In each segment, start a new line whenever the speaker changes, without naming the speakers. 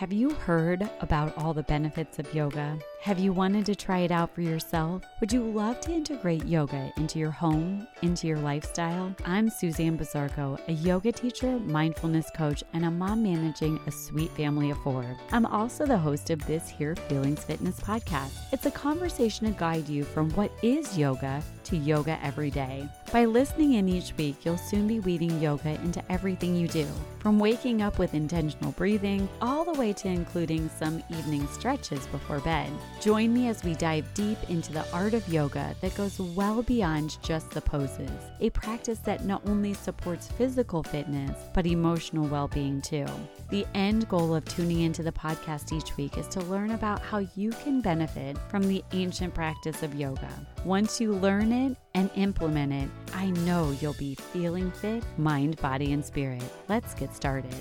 Have you heard about all the benefits of yoga? Have you wanted to try it out for yourself? Would you love to integrate yoga into your home, into your lifestyle? I'm Suzanne Bazarko, a yoga teacher, mindfulness coach, and a mom managing a sweet family of four. I'm also the host of this here Feelings Fitness podcast. It's a conversation to guide you from what is yoga to yoga every day. By listening in each week, you'll soon be weaving yoga into everything you do, from waking up with intentional breathing all the way to including some evening stretches before bed. Join me as we dive deep into the art of yoga that goes well beyond just the poses, a practice that not only supports physical fitness, but emotional well being too. The end goal of tuning into the podcast each week is to learn about how you can benefit from the ancient practice of yoga. Once you learn it and implement it, I know you'll be feeling fit, mind, body, and spirit. Let's get started.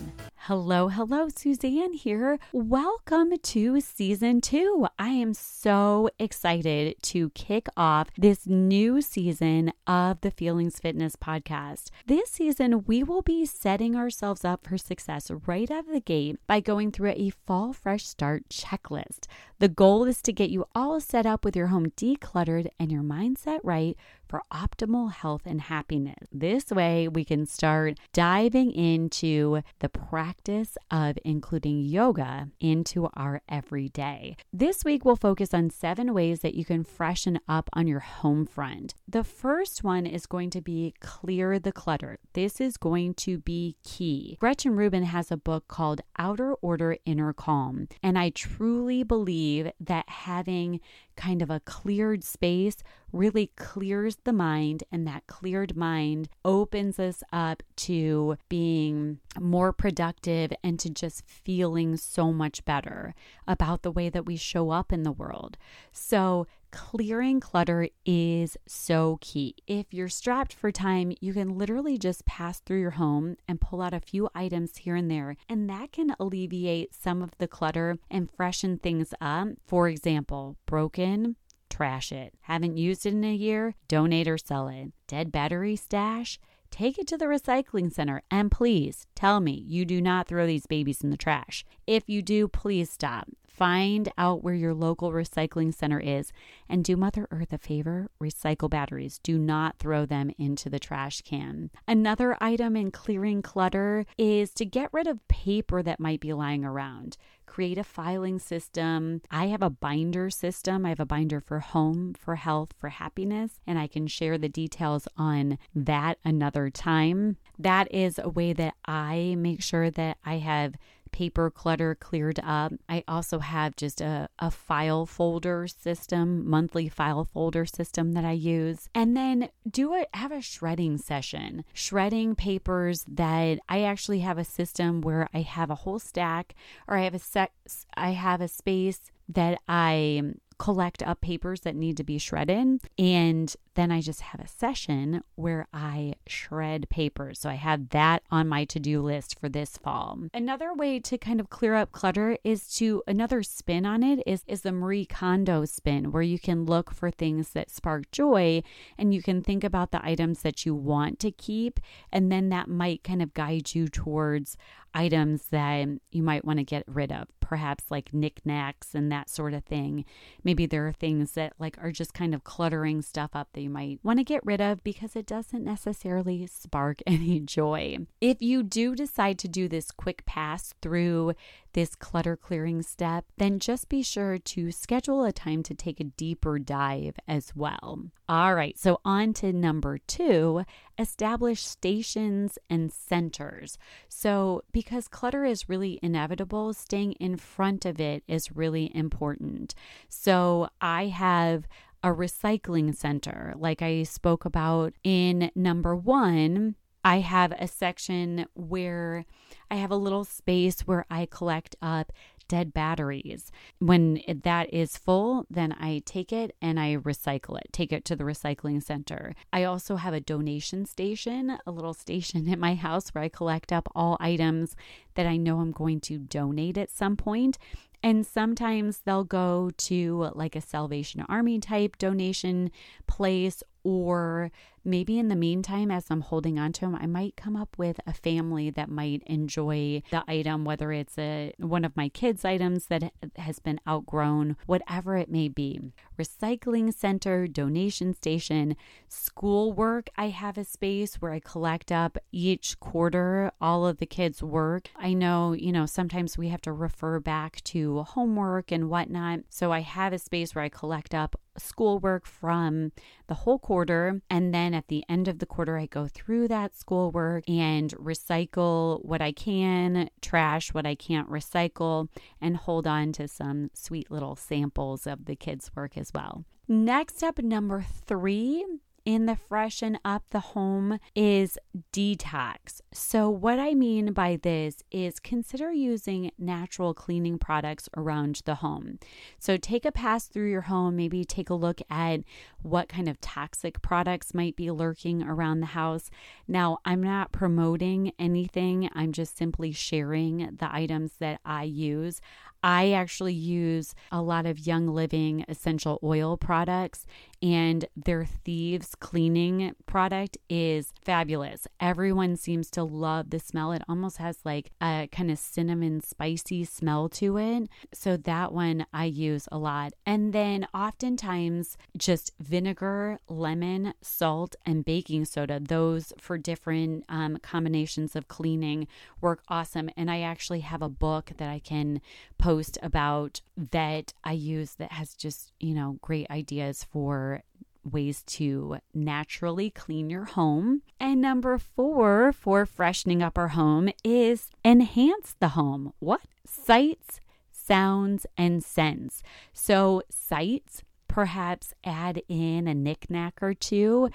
Hello, hello, Suzanne here. Welcome to season two. I am so excited to kick off this new season of the Feelings Fitness podcast. This season, we will be setting ourselves up for success right out of the gate by going through a fall fresh start checklist. The goal is to get you all set up with your home decluttered and your mindset right for optimal health and happiness. This way, we can start diving into the practice of including yoga into our everyday. This week, we'll focus on seven ways that you can freshen up on your home front. The first one is going to be clear the clutter. This is going to be key. Gretchen Rubin has a book called Outer Order, Inner Calm, and I truly believe that having kind of a cleared space really clears the mind, and that cleared mind opens us up to being more productive and to just feeling so much better about the way that we show up in the world. So, clearing clutter is so key. If you're strapped for time, you can literally just pass through your home and pull out a few items here and there, and that can alleviate some of the clutter and freshen things up. For example, broken trash it. Haven't used it in a year? Donate or sell it. Dead battery stash? Take it to the recycling center and please tell me you do not throw these babies in the trash. If you do, please stop. Find out where your local recycling center is and do Mother Earth a favor recycle batteries. Do not throw them into the trash can. Another item in clearing clutter is to get rid of paper that might be lying around create a filing system. I have a binder system. I have a binder for home, for health, for happiness, and I can share the details on that another time. That is a way that I make sure that I have paper clutter cleared up. I also have just a, a file folder system, monthly file folder system that I use. And then do it, have a shredding session, shredding papers that I actually have a system where I have a whole stack or I have a set, I have a space that I collect up papers that need to be shredded. And then I just have a session where I shred papers. So I have that on my to do list for this fall. Another way to kind of clear up clutter is to another spin on it is, is the Marie Kondo spin, where you can look for things that spark joy and you can think about the items that you want to keep. And then that might kind of guide you towards items that you might want to get rid of, perhaps like knickknacks and that sort of thing. Maybe there are things that like are just kind of cluttering stuff up that you might want to get rid of because it doesn't necessarily spark any joy. If you do decide to do this quick pass through this clutter clearing step, then just be sure to schedule a time to take a deeper dive as well. All right, so on to number two establish stations and centers. So, because clutter is really inevitable, staying in front of it is really important. So, I have a recycling center, like I spoke about in number one. I have a section where I have a little space where I collect up dead batteries. When that is full, then I take it and I recycle it, take it to the recycling center. I also have a donation station, a little station at my house where I collect up all items that I know I'm going to donate at some point. And sometimes they'll go to like a Salvation Army type donation place, or maybe in the meantime, as I'm holding on to them, I might come up with a family that might enjoy the item, whether it's a one of my kids' items that has been outgrown, whatever it may be. Recycling center, donation station, schoolwork. I have a space where I collect up each quarter all of the kids' work. I know, you know, sometimes we have to refer back to homework and whatnot. So I have a space where I collect up schoolwork from the whole quarter. And then at the end of the quarter, I go through that schoolwork and recycle what I can, trash what I can't recycle, and hold on to some sweet little samples of the kids' work as well. Next up, number three in the freshen up the home is detox. So, what I mean by this is consider using natural cleaning products around the home. So, take a pass through your home, maybe take a look at what kind of toxic products might be lurking around the house. Now, I'm not promoting anything, I'm just simply sharing the items that I use. I actually use a lot of Young Living essential oil products, and their Thieves cleaning product is fabulous. Everyone seems to love the smell. It almost has like a kind of cinnamon spicy smell to it. So that one I use a lot. And then oftentimes just vinegar, lemon, salt, and baking soda. Those for different um, combinations of cleaning work awesome. And I actually have a book that I can post about that I use that has just, you know, great ideas for ways to naturally clean your home. And number four for freshening up our home is enhance the home. What? Sights, sounds, and scents. So, sights, perhaps add in a knickknack or two.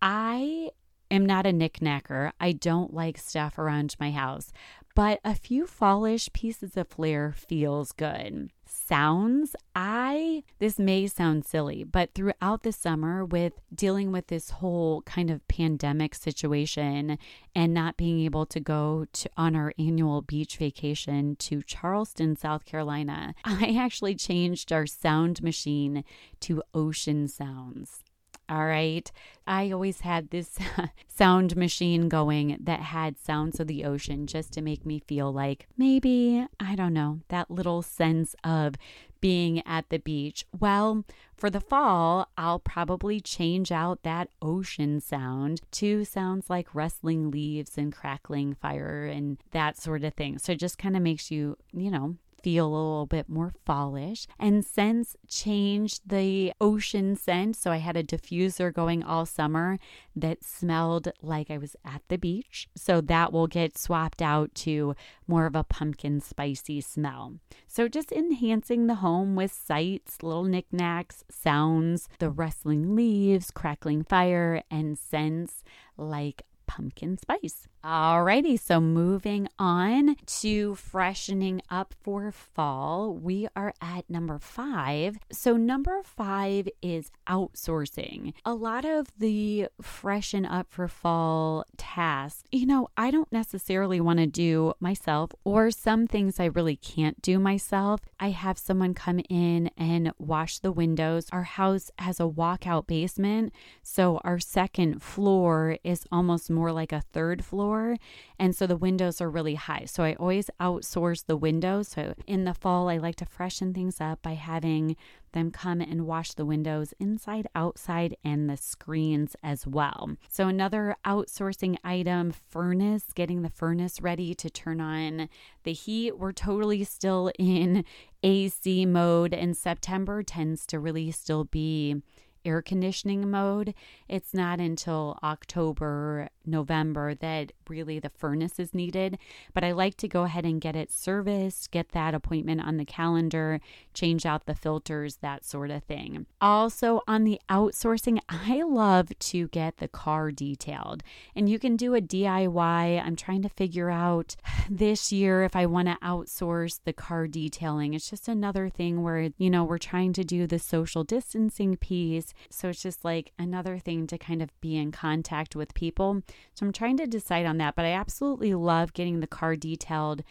I am not a knickknacker. I don't like stuff around my house, but a few fallish pieces of flair feels good. Sounds, I, this may sound silly, but throughout the summer with dealing with this whole kind of pandemic situation and not being able to go to on our annual beach vacation to Charleston, South Carolina, I actually changed our sound machine to ocean sounds. All right. I always had this sound machine going that had sounds of the ocean just to make me feel like maybe, I don't know, that little sense of being at the beach. Well, for the fall, I'll probably change out that ocean sound to sounds like rustling leaves and crackling fire and that sort of thing. So it just kind of makes you, you know, feel a little bit more fallish. And scents changed the ocean scent. So I had a diffuser going all summer that smelled like I was at the beach. So that will get swapped out to more of a pumpkin spicy smell. So just enhancing the home with sights, little knickknacks, sounds, the rustling leaves, crackling fire, and scents like pumpkin spice. Alrighty, so moving on to freshening up for fall, we are at number five. So, number five is outsourcing. A lot of the freshen up for fall tasks, you know, I don't necessarily want to do myself, or some things I really can't do myself. I have someone come in and wash the windows. Our house has a walkout basement, so our second floor is almost more like a third floor And so the windows are really high. So I always outsource the windows. So in the fall, I like to freshen things up by having them come and wash the windows inside, outside, and the screens as well. So, another outsourcing item furnace, getting the furnace ready to turn on the heat. We're totally still in AC mode, and September tends to really still be air conditioning mode. It's not until October, November that really the furnace is needed. But I like to go ahead and get it serviced, get that appointment on the calendar, change out the filters, that sort of thing. Also, on the outsourcing, I love to get the car detailed. And you can do a DIY. I'm trying to figure out this year if I want to outsource the car detailing. It's just another thing where, you know, we're trying to do the social distancing piece so it's just like another thing to kind of be in contact with people. So I'm trying to decide on that, but I absolutely love getting the car detailed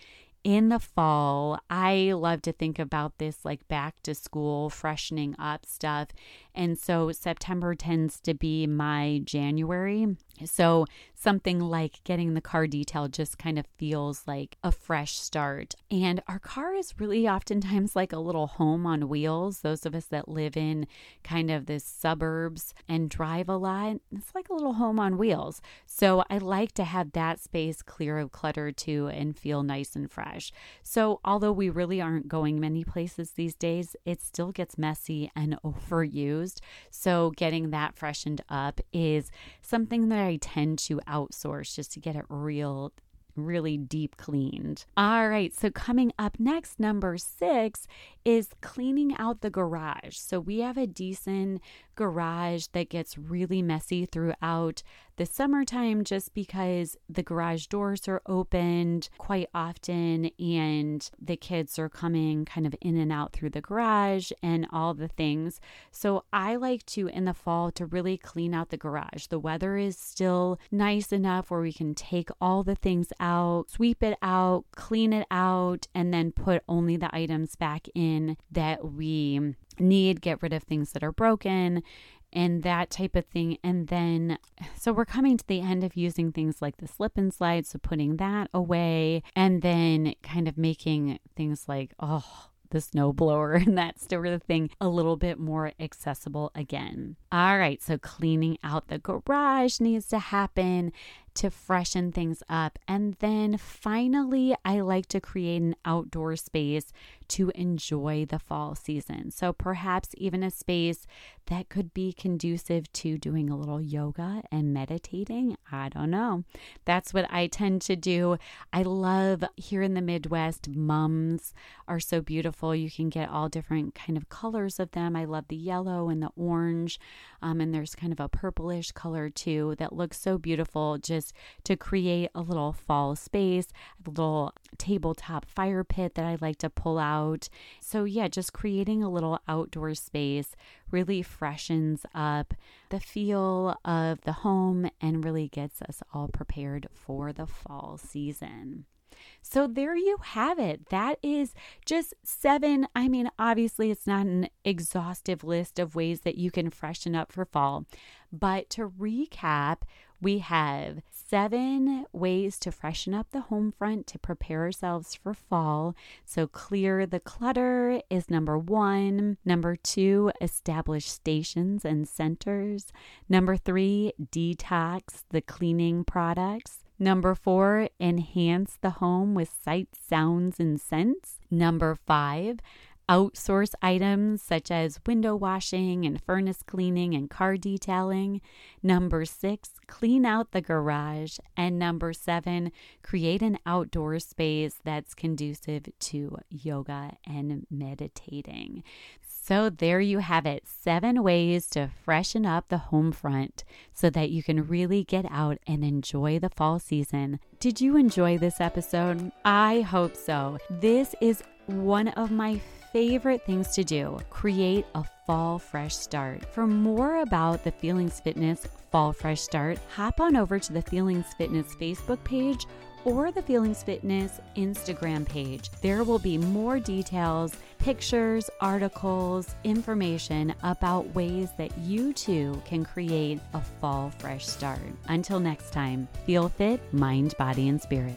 in the fall, I love to think about this like back to school, freshening up stuff. And so September tends to be my January. So, something like getting the car detail just kind of feels like a fresh start. And our car is really oftentimes like a little home on wheels. Those of us that live in kind of the suburbs and drive a lot, it's like a little home on wheels. So, I like to have that space clear of clutter too and feel nice and fresh. So, although we really aren't going many places these days, it still gets messy and overused. So, getting that freshened up is something that I tend to outsource just to get it real really deep cleaned. All right, so coming up next, number six is cleaning out the garage. So we have a decent garage that gets really messy throughout the summertime just because the garage doors are opened quite often and the kids are coming kind of in and out through the garage and all the things. So I like to in the fall to really clean out the garage. The weather is still nice enough where we can take all the things out, sweep it out, clean it out and then put only the items back in that we need, get rid of things that are broken and that type of thing. And then, so we're coming to the end of using things like the slip and slide. So putting that away and then kind of making things like, oh, the snow blower and that sort of thing a little bit more accessible again. All right, so cleaning out the garage needs to happen to freshen things up. And then finally, I like to create an outdoor space to enjoy the fall season. So perhaps even a space that could be conducive to doing a little yoga and meditating. I don't know. That's what I tend to do. I love here in the Midwest, mums are so beautiful. You can get all different kind of colors of them. I love the yellow and the orange. Um, and there's kind of a purplish color too that looks so beautiful. Just to create a little fall space, a little tabletop fire pit that I like to pull out. So, yeah, just creating a little outdoor space really freshens up the feel of the home and really gets us all prepared for the fall season. So there you have it. That is just seven. I mean, obviously, it's not an exhaustive list of ways that you can freshen up for fall. But to recap, we have seven ways to freshen up the home front to prepare ourselves for fall. So, clear the clutter is number one. Number two, establish stations and centers. Number three, detox the cleaning products. Number four, enhance the home with sights, sounds, and scents. Number five, outsource items such as window washing and furnace cleaning and car detailing. Number six, clean out the garage. And number seven, create an outdoor space that's conducive to yoga and meditating. So, there you have it seven ways to freshen up the home front so that you can really get out and enjoy the fall season. Did you enjoy this episode? I hope so. This is one of my favorite things to do create a fall fresh start. For more about the Feelings Fitness Fall Fresh Start, hop on over to the Feelings Fitness Facebook page or the Feelings Fitness Instagram page. There will be more details, pictures, articles, information about ways that you too can create a fall fresh start. Until next time, feel fit, mind, body, and spirit.